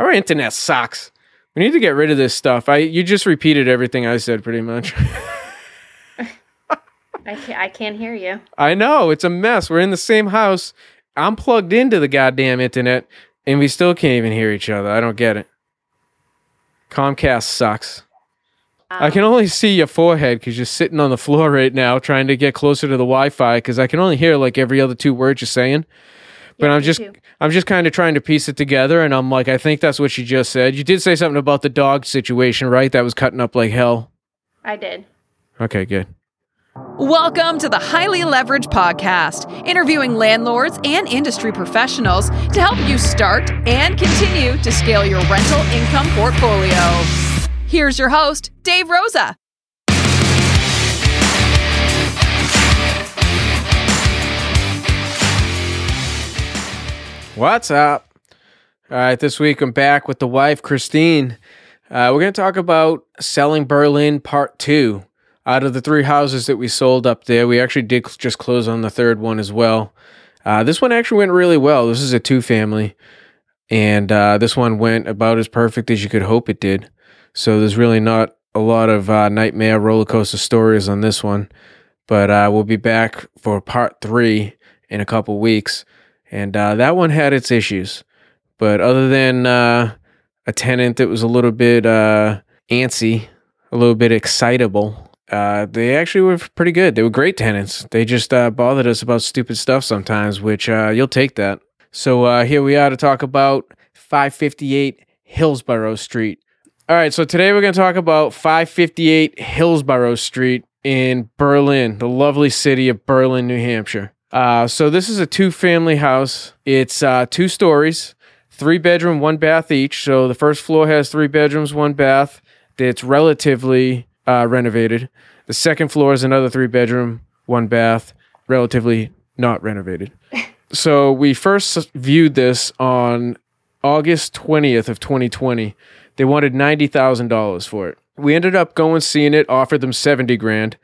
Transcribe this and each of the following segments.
Our internet sucks. We need to get rid of this stuff. I you just repeated everything I said pretty much. I can't, I can't hear you. I know it's a mess. We're in the same house. I'm plugged into the goddamn internet, and we still can't even hear each other. I don't get it. Comcast sucks. I um, can only see your forehead because you're sitting on the floor right now, trying to get closer to the Wi-Fi. Because I can only hear like every other two words you're saying. But Yeah, I'm just, too. I'm just kind of trying to piece it together, and I'm like, I think that's what you just said. You did say something about the dog situation, right? That was cutting up like hell. I did. Okay, good. Welcome to the Highly Leveraged Podcast, interviewing landlords and industry professionals to help you start and continue to scale your rental income portfolio. Here's your host, Dave Rosa. What's up? All right, this week I'm back with the wife, Christine. Uh, we're going to talk about selling Berlin Part 2. Out of the three houses that we sold up there, we actually did just close on the third one as well. Uh, this one actually went really well. This is a two family, and uh, this one went about as perfect as you could hope it did. So there's really not a lot of uh, nightmare roller coaster stories on this one. But uh, we'll be back for part three in a couple weeks and uh, that one had its issues. But other than uh, a tenant that was a little bit uh, antsy, a little bit excitable, uh, they actually were pretty good. They were great tenants. They just uh, bothered us about stupid stuff sometimes, which uh, you'll take that. So here we are to talk about 558 Hillsborough Street. All right, so today we're going to talk about 558 Hillsborough Street in Berlin, the lovely city of Berlin, New Hampshire. Uh, so this is a two-family house. It's uh, two stories, three bedroom, one bath each. So the first floor has three bedrooms, one bath. That's relatively uh, renovated. The second floor is another three bedroom, one bath, relatively not renovated. so we first viewed this on August 20th of 2020. They wanted $90,000 for it. We ended up going seeing it, offered them 70 grand.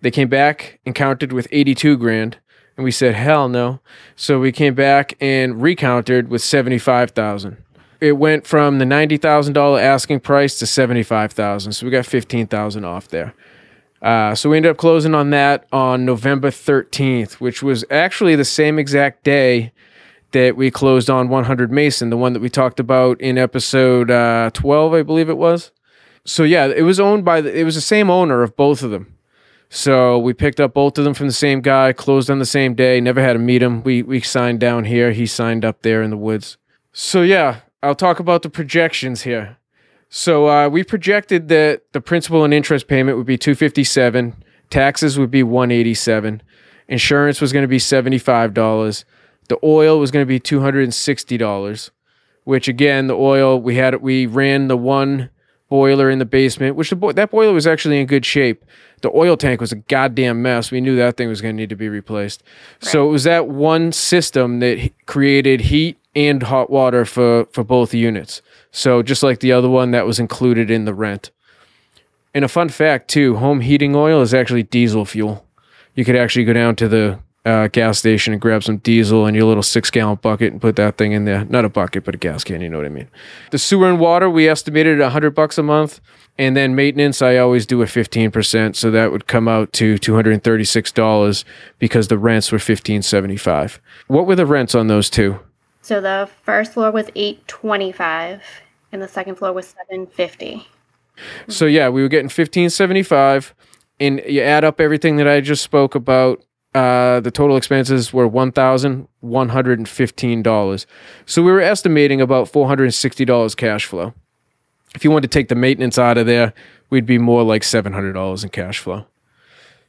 They came back and counted with 82 grand. And we said, hell no. So we came back and recounted with 75,000. It went from the $90,000 asking price to 75,000. So we got 15,000 off there. Uh, so we ended up closing on that on November 13th, which was actually the same exact day that we closed on 100 Mason, the one that we talked about in episode uh, 12, I believe it was. So yeah, it was owned by the, it was the same owner of both of them. So we picked up both of them from the same guy, closed on the same day, never had to meet him. We we signed down here, he signed up there in the woods. So yeah, I'll talk about the projections here. So uh, we projected that the principal and interest payment would be 257, taxes would be 187, insurance was going to be $75, the oil was going to be $260, which again, the oil we had we ran the one boiler in the basement, which the bo- that boiler was actually in good shape. The oil tank was a goddamn mess. We knew that thing was going to need to be replaced. So it was that one system that created heat and hot water for for both units. So just like the other one, that was included in the rent. And a fun fact too: home heating oil is actually diesel fuel. You could actually go down to the uh, gas station and grab some diesel in your little six gallon bucket and put that thing in there. Not a bucket, but a gas can. You know what I mean? The sewer and water we estimated at hundred bucks a month, and then maintenance I always do at fifteen percent, so that would come out to two hundred and thirty six dollars because the rents were fifteen seventy five. What were the rents on those two? So the first floor was 825 and the second floor was 750. So yeah, we were getting fifteen seventy five, and you add up everything that I just spoke about. Uh, the total expenses were one thousand one hundred and fifteen dollars. So we were estimating about four hundred and sixty dollars cash flow. If you wanted to take the maintenance out of there, we'd be more like seven hundred dollars in cash flow.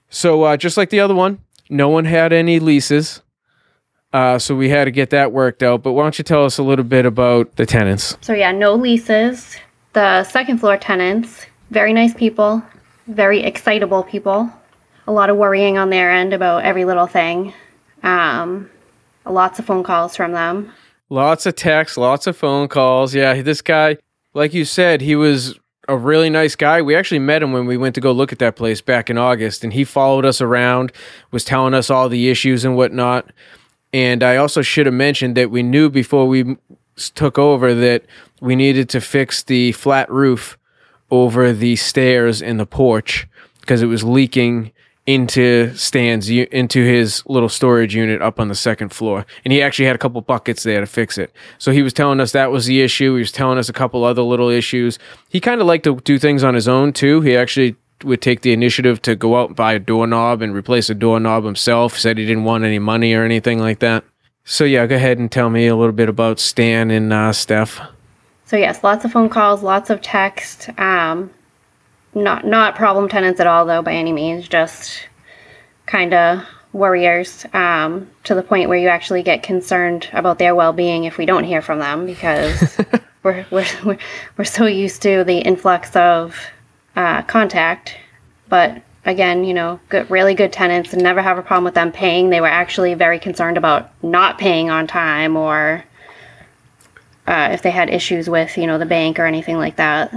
So uh, just like the other one, no one had any leases. Uh, so we had to get that worked out. But why don't you tell us a little bit about the tenants? So yeah, no leases. The second floor tenants, very nice people, very excitable people. A lot of worrying on their end about every little thing. Um, lots of phone calls from them. Lots of texts, lots of phone calls. Yeah, this guy, like you said, he was a really nice guy. We actually met him when we went to go look at that place back in August, and he followed us around, was telling us all the issues and whatnot. And I also should have mentioned that we knew before we took over that we needed to fix the flat roof over the stairs in the porch because it was leaking into Stan's into his little storage unit up on the second floor, and he actually had a couple buckets there to fix it. So he was telling us that was the issue. He was telling us a couple other little issues. He kind of liked to do things on his own too. He actually would take the initiative to go out and buy a doorknob and replace a doorknob himself. Said he didn't want any money or anything like that. So yeah, go ahead and tell me a little bit about Stan and uh, Steph. So yes, lots of phone calls, lots of text. Um, not not problem tenants at all, though, by any means. Just kind of worriers um, to the point where you actually get concerned about their well-being if we don't hear from them because we're, we're we're we're so used to the influx of uh, contact. But again, you know, good, really good tenants and never have a problem with them paying. They were actually very concerned about not paying on time or uh, if they had issues with you know the bank or anything like that.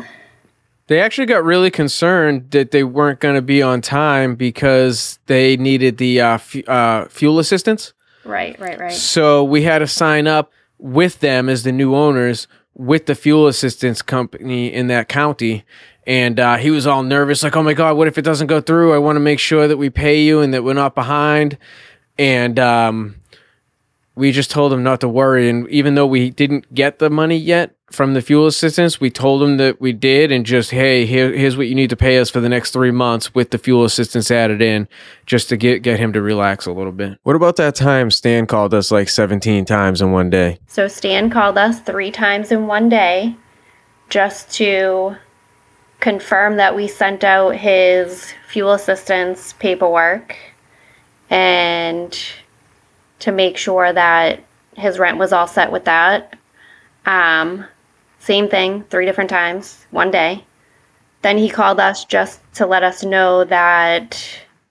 They actually got really concerned that they weren't going to be on time because they needed the uh, fu- uh, fuel assistance. Right, right, right. So we had to sign up with them as the new owners with the fuel assistance company in that county. And uh, he was all nervous, like, oh my God, what if it doesn't go through? I want to make sure that we pay you and that we're not behind. And um, we just told him not to worry. And even though we didn't get the money yet from the fuel assistance, we told him that we did and just, hey, here, here's what you need to pay us for the next three months with the fuel assistance added in just to get, get him to relax a little bit. What about that time Stan called us like 17 times in one day? So Stan called us three times in one day just to confirm that we sent out his fuel assistance paperwork and to make sure that his rent was all set with that. Um, same thing, three different times, one day. Then he called us just to let us know that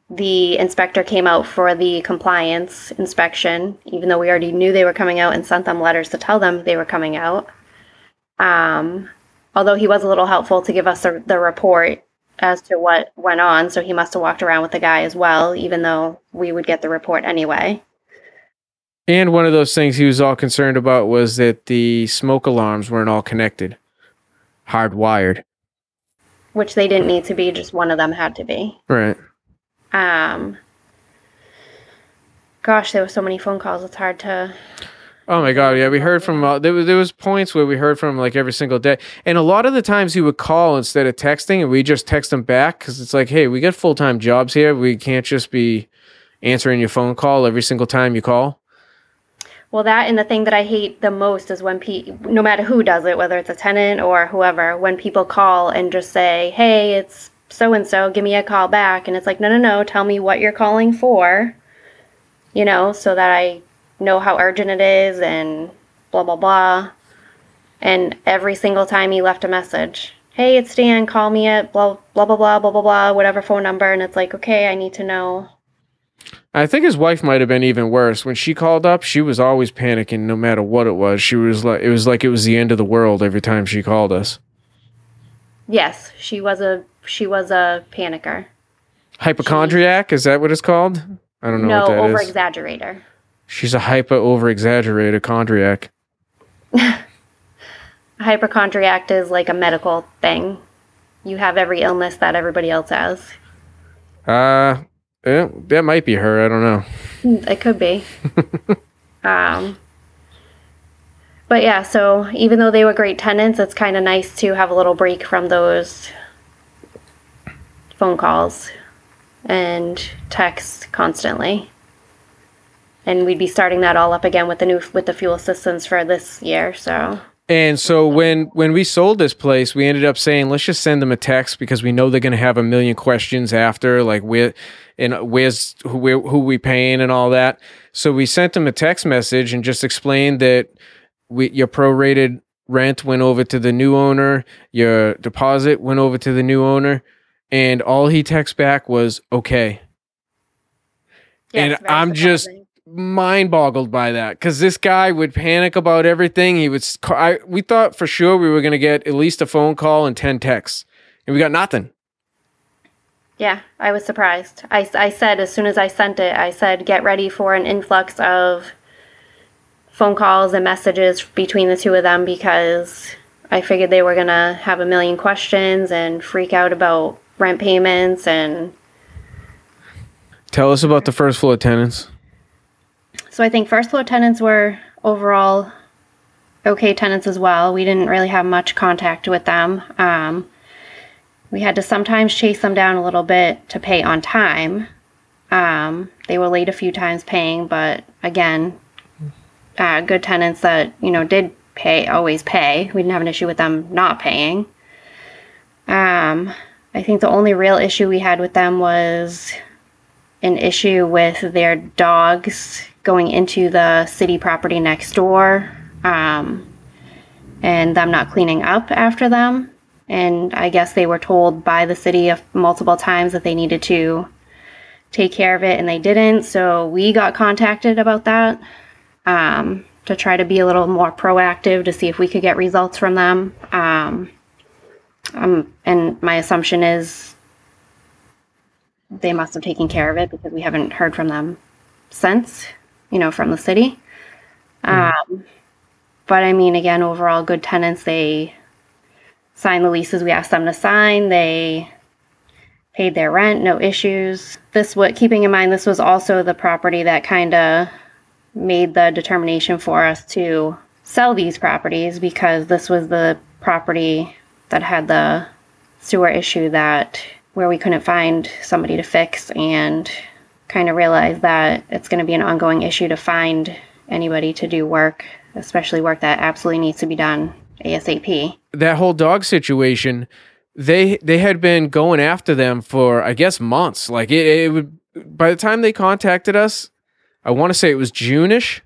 the inspector came out for the compliance inspection, even though we already knew they were coming out and sent them letters to tell them they were coming out. Um, although he was a little helpful to give us the, the report as to what went on, so he must have walked around with the guy as well, even though we would get the report anyway. And one of those things he was all concerned about was that the smoke alarms weren't all connected, hardwired. Which they didn't need to be, just one of them had to be. Right. Um, gosh, there were so many phone calls. It's hard to. Oh my god, yeah, we heard from uh, there was there was points where we heard from him like every single day, and a lot of the times he would call instead of texting, and we just text him back because it's like, hey, we got full time jobs here, we can't just be answering your phone call every single time you call. Well, that and the thing that I hate the most is when pe- no matter who does it, whether it's a tenant or whoever, when people call and just say, "Hey, it's so and so, give me a call back," and it's like, "No, no, no, tell me what you're calling for," you know, so that I know how urgent it is and blah blah blah. And every single time he left a message, "Hey, it's Dan, call me at blah blah blah blah blah blah blah, whatever phone number," and it's like, "Okay, I need to know." I think his wife might have been even worse. When she called up, she was always panicking no matter what it was. She was like it was like it was the end of the world every time she called us. Yes, she was a she was a panicker. Hypochondriac, is that what it's called? I don't know no, what that over exaggerator. She's a hyper over exaggerated chondriac. Hypochondriac is like a medical thing. You have every illness that everybody else has. Uh yeah, that might be her. I don't know. It could be. um, but yeah, so even though they were great tenants, it's kind of nice to have a little break from those phone calls and texts constantly. And we'd be starting that all up again with the new with the fuel assistance for this year. So And so when when we sold this place, we ended up saying let's just send them a text because we know they're going to have a million questions after, like where and where's who where, who we paying and all that. So we sent them a text message and just explained that we your prorated rent went over to the new owner, your deposit went over to the new owner, and all he texted back was okay. yeah, And I'm just-. Mind boggled by that because this guy would panic about everything. He would. s- ca- I, we thought for sure we were going to get at least a phone call and ten texts, and we got nothing. Yeah, I was surprised. I, I said as soon as I sent it, I said, get ready for an influx of phone calls and messages between the two of them because I figured they were going to have a million questions and freak out about rent payments and Tell us about the first floor tenants. So I think first floor tenants were overall okay tenants as well. We didn't really have much contact with them. Um, we had to sometimes chase them down a little bit to pay on time. Um, they were late a few times paying, but again, uh, good tenants that you know did pay always pay. We didn't have an issue with them not paying. Um, I think the only real issue we had with them was an issue with their dogs going into the city property next door um, and them not cleaning up after them. And I guess they were told by the city multiple times that they needed to take care of it and they didn't. So we got contacted about that um, to try to be a little more proactive to see if we could get results from them. Um, um, and my assumption is they must have taken care of it because we haven't heard from them since, you know, from the city. Um, but I mean, again, overall, good tenants. They signed the leases we asked them to sign. They paid their rent, no issues. This what keeping in mind this was also the property that kind of made the determination for us to sell these properties because this was the property that had the sewer issue that where we couldn't find somebody to fix and kind of realize that it's going to be an ongoing issue to find anybody to do work, especially work that absolutely needs to be done ASAP. That whole dog situation, they they had been going after them for I guess months. Like it, it would by the time they contacted us, I want to say it was June-ish.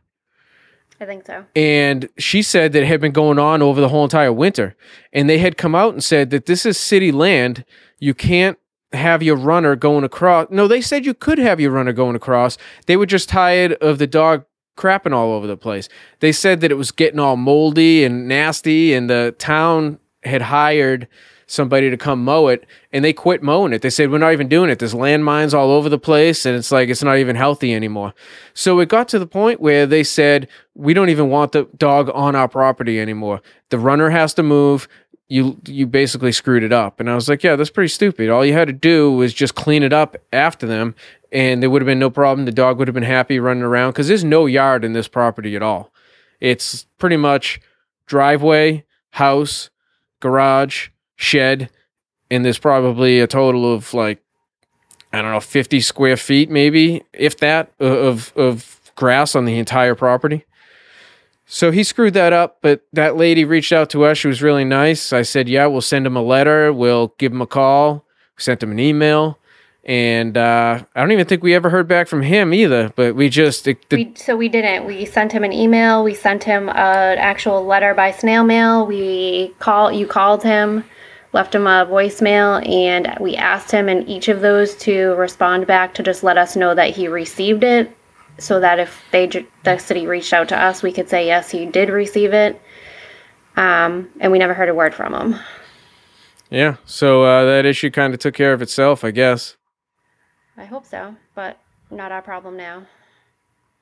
I think so. and she said that it had been going on over the whole entire winter and they had come out and said that this is city land you can't have your runner going across. No they said you could have your runner going across. They were just tired of the dog crapping all over the place. They said that it was getting all moldy and nasty and the town had hired somebody to come mow it and they quit mowing it. They said we're not even doing it. There's landmines all over the place and it's like it's not even healthy anymore. So it got to the point where they said we don't even want the dog on our property anymore. The runner has to move. You you basically screwed it up. And I was like, yeah, that's pretty stupid. All you had to do was just clean it up after them and there would have been no problem. The dog would have been happy running around cuz there's no yard in this property at all. It's pretty much driveway, house, garage, shed, and there's probably a total of like I don't know, 50 square feet maybe, if that of of grass on the entire property. So he screwed that up, but that lady reached out to us. She was really nice. I said, "Yeah, we'll send him a letter. We'll give him a call." We sent him an email, and uh, I don't even think we ever heard back from him either. But we just it, the, We, so we didn't. We sent him an email. We sent him an actual letter by snail mail. We call you called him, left him a voicemail, and we asked him in each of those to respond back to just let us know that he received it, so that if they the city reached out to us, we could say yes, he did receive it. Um, and we never heard a word from him. yeah. So uh, that issue kind of took care of itself, I guess. I hope so, but not our problem now.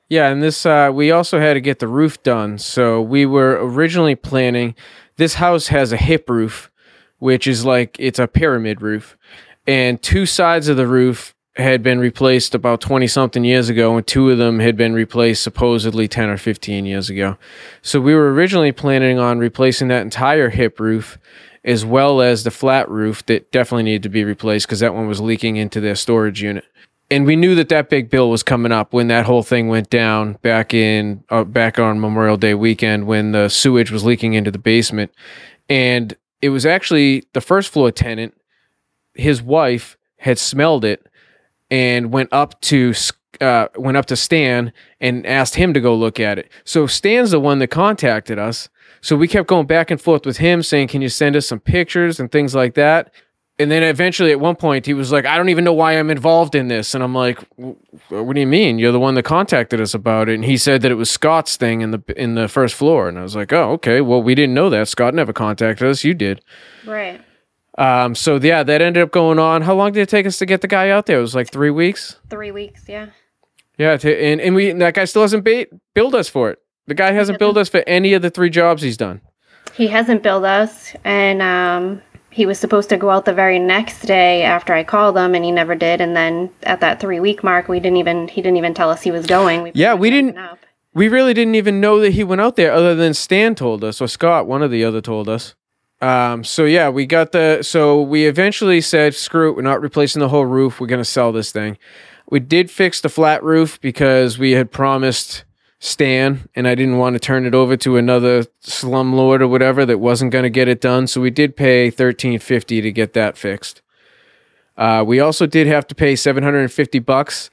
Yeah, and this uh, we also had to get the roof done. So we were originally planning. This house has a hip roof, which is like it's a pyramid roof, and two sides of the roof had been replaced about twenty something years ago, and two of them had been replaced supposedly ten or fifteen years ago. So we were originally planning on replacing that entire hip roof. As well as the flat roof that definitely needed to be replaced because that one was leaking into their storage unit and we knew that that big bill was coming up when that whole thing went down back in uh, back on Memorial Day weekend when the sewage was leaking into the basement, and it was actually the first floor tenant. His wife had smelled it and went up to uh, went up to Stan and asked him to go look at it. So Stan's the one that contacted us. So we kept going back and forth with him, saying, "Can you send us some pictures and things like that?" and then eventually at one point he was like i don't even know why i'm involved in this and i'm like what do you mean you're the one that contacted us about it and he said that it was scott's thing in the in the first floor and i was like oh okay well we didn't know that scott never contacted us you did Right. Um so yeah that ended up going on how long did it take us to get the guy out there it was like three weeks Three weeks, yeah. yeah to, and, and we that guy still hasn't ba- billed us for it The guy hasn't billed us for any of the three jobs he's done. He hasn't billed us, and um, he was supposed to go out the very next day after I called him, and he never did. And then at that three week mark, we didn't even he didn't even tell us he was going. We Yeah, we didn't- up. We really didn't even know that he went out there, other than Stan told us or Scott, one of the other told us. Um, so yeah, we got the. So we eventually said, "Screw it, we're not replacing the whole roof. We're gonna sell this thing." We did fix the flat roof because we had promised Stan, and I didn't want to turn it over to another slumlord or whatever that wasn't gonna get it done. So we did pay thirteen fifty to get that fixed. Uh, we also did have to pay seven hundred and fifty bucks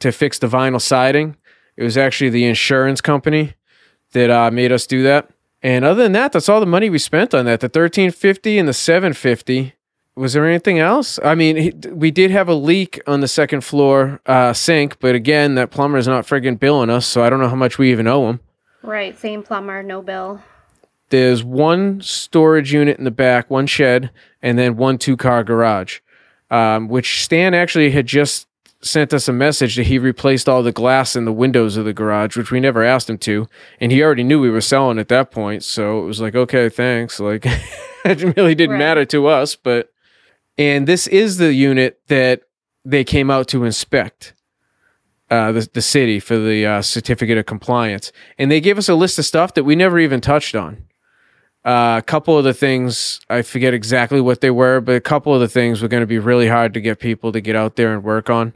to fix the vinyl siding. It was actually the insurance company that uh, made us do that. And other than that, that's all the money we spent on that. The thirteen fifty and the seven fifty. Was there anything else? I mean, we did have a leak on the second floor uh, sink, but again, that plumber is not friggin' billing us, so I don't know how much we even owe him. Right, same plumber, no bill. There's one storage unit in the back, one shed, and then one two car garage, um, which Stan actually had just sent us a message that he replaced all the glass in the windows of the garage, which we never asked him to. And he already knew we were selling at that point. So it was like, okay, thanks. Like, it really didn't Right. matter to us. But, and this is the unit that they came out to inspect. Uh, the, the city for the uh, certificate of compliance. And they gave us a list of stuff that we never even touched on. Uh, a couple of the things, I forget exactly what they were, but a couple of the things were going to be really hard to get people to get out there and work on.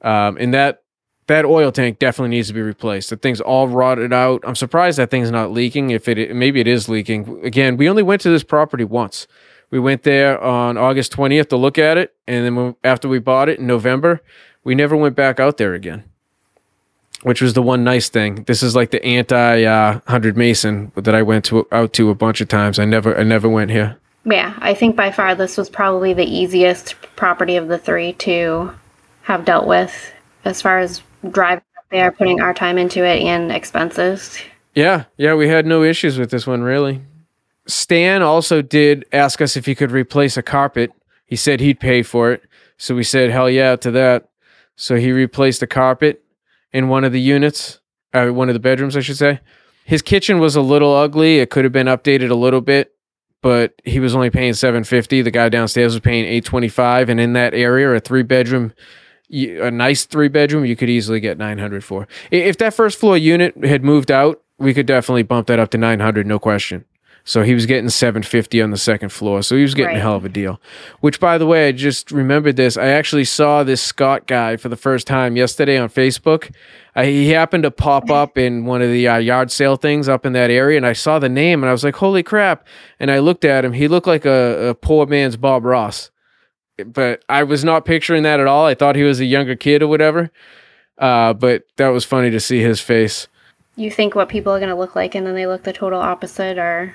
Um, and that that oil tank definitely needs to be replaced. The thing's all rotted out. I'm surprised that thing's not leaking. If it maybe it is leaking. Again, we only went to this property once. We went there on August 20th to look at it, and then after we bought it in November, we never went back out there again. Which was the one nice thing. This is like the anti uh, hundred Mason that I went to out to a bunch of times. I never I never went here. Yeah, I think by far this was probably the easiest property of the three to have dealt with as far as driving up there, putting our time into it, and expenses. Yeah, yeah, we had no issues with this one really. Stan also did ask us if he could replace a carpet. He said he'd pay for it. So we said hell yeah to that. So he replaced the carpet in one of the units, uh, one of the bedrooms, I should say. His kitchen was a little ugly. It could have been updated a little bit, but he was only paying 750. The guy downstairs was paying 825 and in that area a three bedroom a nice three bedroom you could easily get 900 for. If that first floor unit had moved out, we could definitely bump that up to 900 no question. So he was getting 750 on the second floor. So he was getting a hell of a deal. Which by the way, I just remembered this. I actually saw this Scott guy for the first time yesterday on Facebook. Uh, he happened to pop up in one of the uh, yard sale things up in that area, and I saw the name, and I was like, "Holy crap!" And I looked at him. He looked like a, a poor man's Bob Ross, but I was not picturing that at all. I thought he was a younger kid or whatever. Uh, but that was funny to see his face. You think what people are going to look like, and then they look the total opposite, or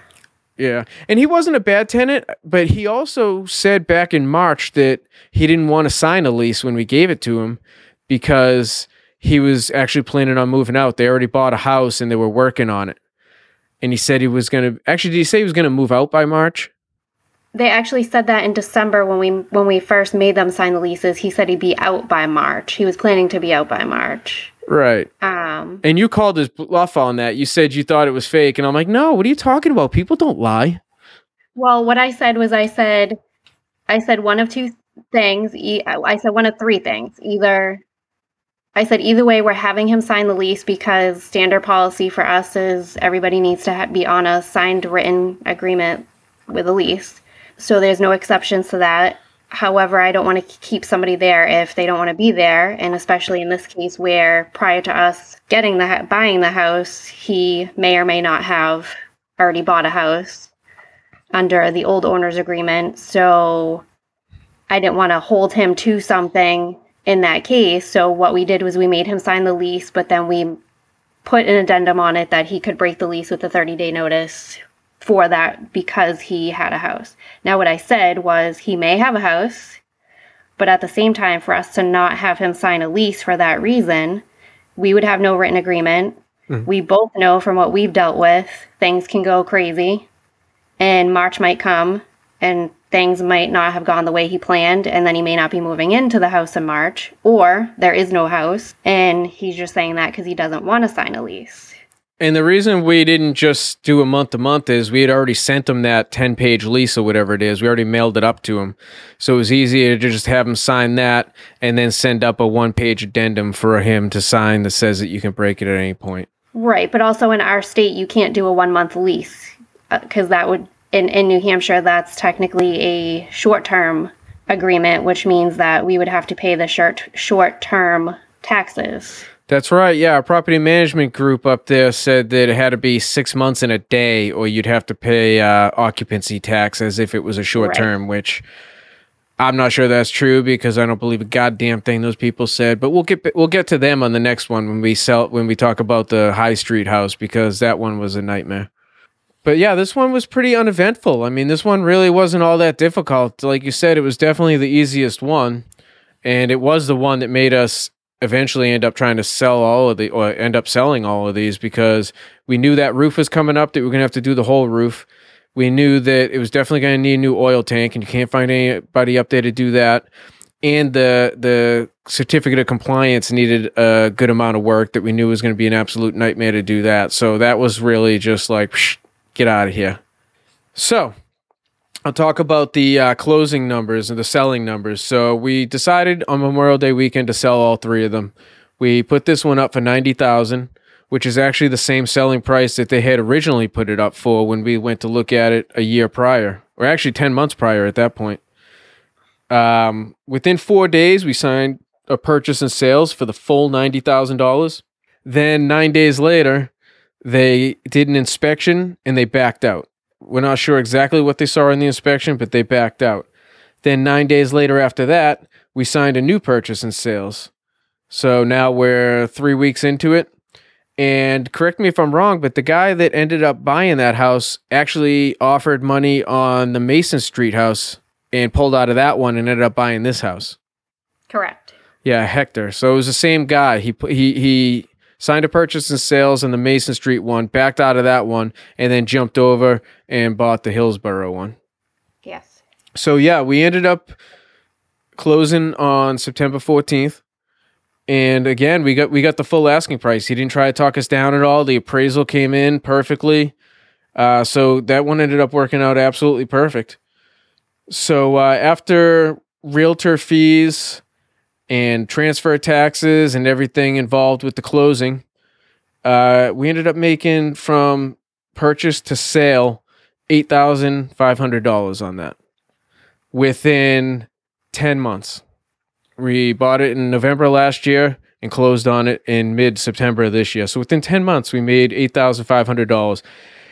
Yeah. And he wasn't a bad tenant, but he also said back in March that he didn't want to sign a lease when we gave it to him because he was actually planning on moving out. They already bought a house and they were working on it. And he said he was going to actually, did he say he was going to move out by March? They actually said that in December when we when we first made them sign the leases. He said he'd be out by March. He was planning to be out by March. Right. Um, And you called his bluff on that. You said you thought it was fake. And I'm like, no, what are you talking about? People don't lie. Well, what I said was I said I said one of two things. I said one of three things. Either I said either way we're having him sign the lease because standard policy for us is everybody needs to ha- be on a signed written agreement with a lease. So there's no exceptions to that. However, I don't want to keep somebody there if they don't want to be there, and especially in this case where prior to us getting the buying the house, he may or may not have already bought a house under the old owner's agreement. So I didn't want to hold him to something in that case. So what we did was we made him sign the lease, but then we put an addendum on it that he could break the lease with a 30 day notice for that because he had a house. Now, what I said was he may have a house, but at the same time, for us to not have him sign a lease for that reason, we would have no written agreement. Hmm. We both know from what we've dealt with, things can go crazy and March might come and things might not have gone the way he planned and then he may not be moving into the house in March or there is no house and he's just saying that cuz he doesn't want to sign a lease. And the reason we didn't just do a month to month is we had already sent them that 10 page lease or whatever it is. We already mailed it up to them, So it was easier to just have him sign that and then send up a one page addendum for him to sign that says that you can break it at any point. Right, but also in our state, you can't do a one month lease uh, because that would, in, in New Hampshire, that's technically a short term agreement, which means that we would have to pay the short short term taxes. That's right. Yeah, a property management group up there said that it had to be six months in a day, or you'd have to pay uh, occupancy tax as if it was a short Right. term. Which I'm not sure that's true because I don't believe a goddamn thing those people said. But we'll get we'll get to them on the next one when we sell when we talk about the High Street house because that one was a nightmare. But yeah, this one was pretty uneventful. I mean, this one really wasn't all that difficult. Like you said, it was definitely the easiest one, and it was the one that made us eventually end up trying to sell all of the or end up selling all of these because we knew that roof was coming up that we were going to have to do the whole roof. We knew that it was definitely to need a new oil tank and you can't find anybody up there to do that. And the the certificate of compliance needed a good amount of work that we knew was going to be an absolute nightmare to do that. So that was really just like psh, get out of here. So, I'll talk about the uh, closing numbers and the selling numbers. So we decided on Memorial Day weekend to sell all three of them. We put this one up for ninety thousand, which is actually the same selling price that they had originally put it up for when we went to look at it a year prior, or actually ten months prior at that point. Um, within four days, we signed a purchase and sales for the full ninety thousand dollars. Then nine days later, they did an inspection and they backed out. We're not sure exactly what they saw in the inspection, but they backed out. Then nine days later after that, we signed a new purchase and sales. So now we're three weeks into it. And correct me if I'm wrong, but the guy that ended up buying that house actually offered money on the Mason Street house and pulled out of that one and ended up buying this house. Correct. Yeah, Hector. So it was the same guy. He he he signed a purchase and sales on the Mason Street one, backed out of that one, and then jumped over and bought the Hillsborough one. Yes. So yeah, we ended up closing on September 14th. And again, we got we got the full asking price. He didn't try to talk us down at all. The appraisal came in perfectly. Uh, so that one ended up working out absolutely perfect. So uh, after realtor fees and transfer taxes and everything involved with the closing, uh, we ended up making from purchase to sale eight thousand five hundred dollars on that within 10 months. We bought it in November last year and closed on it in mid September this year. So within 10 months, we made $8,500.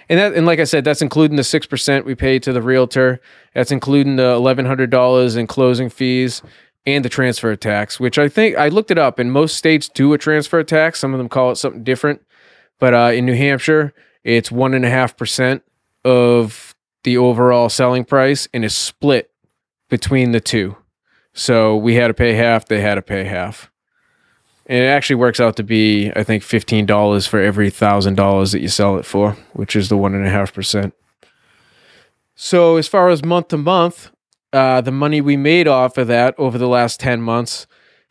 And that, and like I said, that's including the 6% we paid to the realtor. That's including the $1,100 in closing fees and the transfer tax, which I think I looked it up and most states do a transfer tax. Some of them call it something different. But uh, in New Hampshire, it's 1.5% of the overall selling price and is split between the two. So we had to pay half, they had to pay half. And it actually works out to be, I think, fifteen dollars for every thousand dollars that you sell it for, which is the one and a half percent. So as far as month to month, uh, the money we made off of that over the last ten months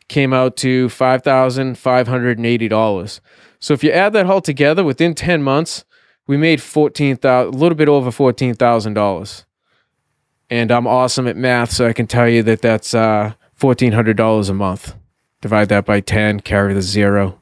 came out to five thousand five hundred and eighty dollars. So if you add that all together, within ten months, we made fourteen thousand, a little bit over fourteen thousand dollars and I'm awesome at math, so I can tell you that that's uh, fourteen hundred dollars a month. Divide that by ten, carry the zero,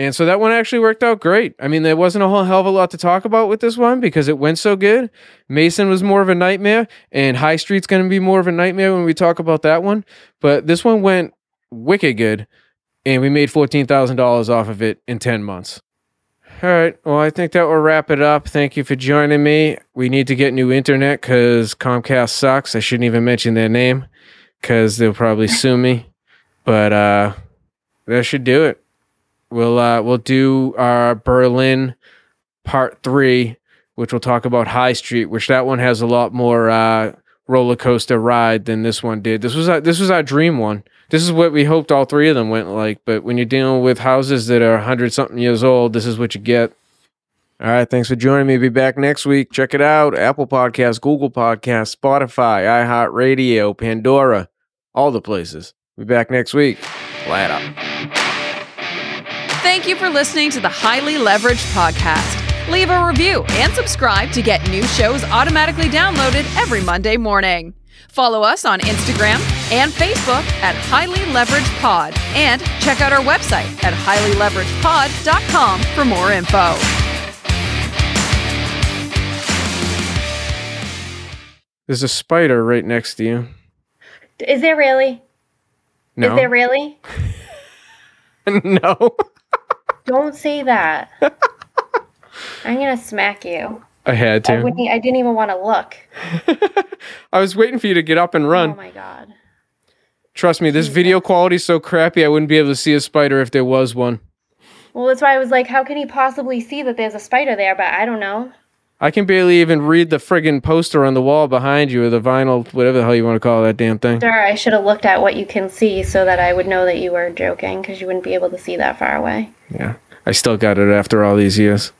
and so that one actually worked out great. I mean, there wasn't a whole hell of a lot to talk about with this one because it went so good. Mason was more of a nightmare, and High Street's going to be more of a nightmare when we talk about that one. But this one went wicked good, and we made fourteen thousand dollars off of it in ten months. All right. Well, I think that will wrap it up. Thank you for joining me. We need to get new internet because Comcast sucks. I shouldn't even mention their name because they'll probably sue me. But uh, that should do it. We'll uh, we'll do our Berlin part three, which we'll talk about High Street, which that one has a lot more uh, roller coaster ride than this one did. This was our, this was our dream one. This is what we hoped all three of them went like. But when you're dealing with houses that are hundred something years old, this is what you get. All right, thanks for joining me. Be back next week. Check it out: Apple Podcasts, Google Podcasts, Spotify, iHeartRadio, Pandora, all the places. Be back next week. Flat up. Thank you for listening to the Highly Leveraged Podcast. Leave a review and subscribe to get new shows automatically downloaded every Monday morning. Follow us on Instagram and Facebook at Highly Leveraged Pod and check out our website at highlyleveragedpod.com for more info. There's a spider right next to you. Is there really? No. Is there really? no. Don't say that. I'm gonna smack you. I had to. e- I didn't even want to look. I was waiting for you to get up and run. Oh my god. Trust me, this video quality is so crappy I wouldn't be able to see a spider if there was one. Well, that's why I was like, how can he possibly see that there's a spider there? But I don't know. I can barely even read the friggin' poster on the wall behind you or the vinyl, whatever the hell you want to call that damn thing. Sure, I should have looked at what you can see so that I would know that you were joking because you wouldn't be able to see that far away. Yeah. I still got it after all these years.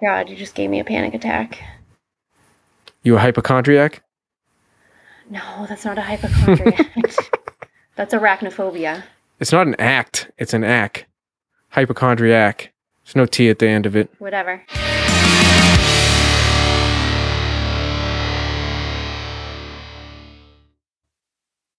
God, you just gave me a panic attack. You a hypochondriac? No, that's not a hypochondriac. that's arachnophobia. It's not an act, it's an act. Hypochondriac. There's no T at the end of it. Whatever.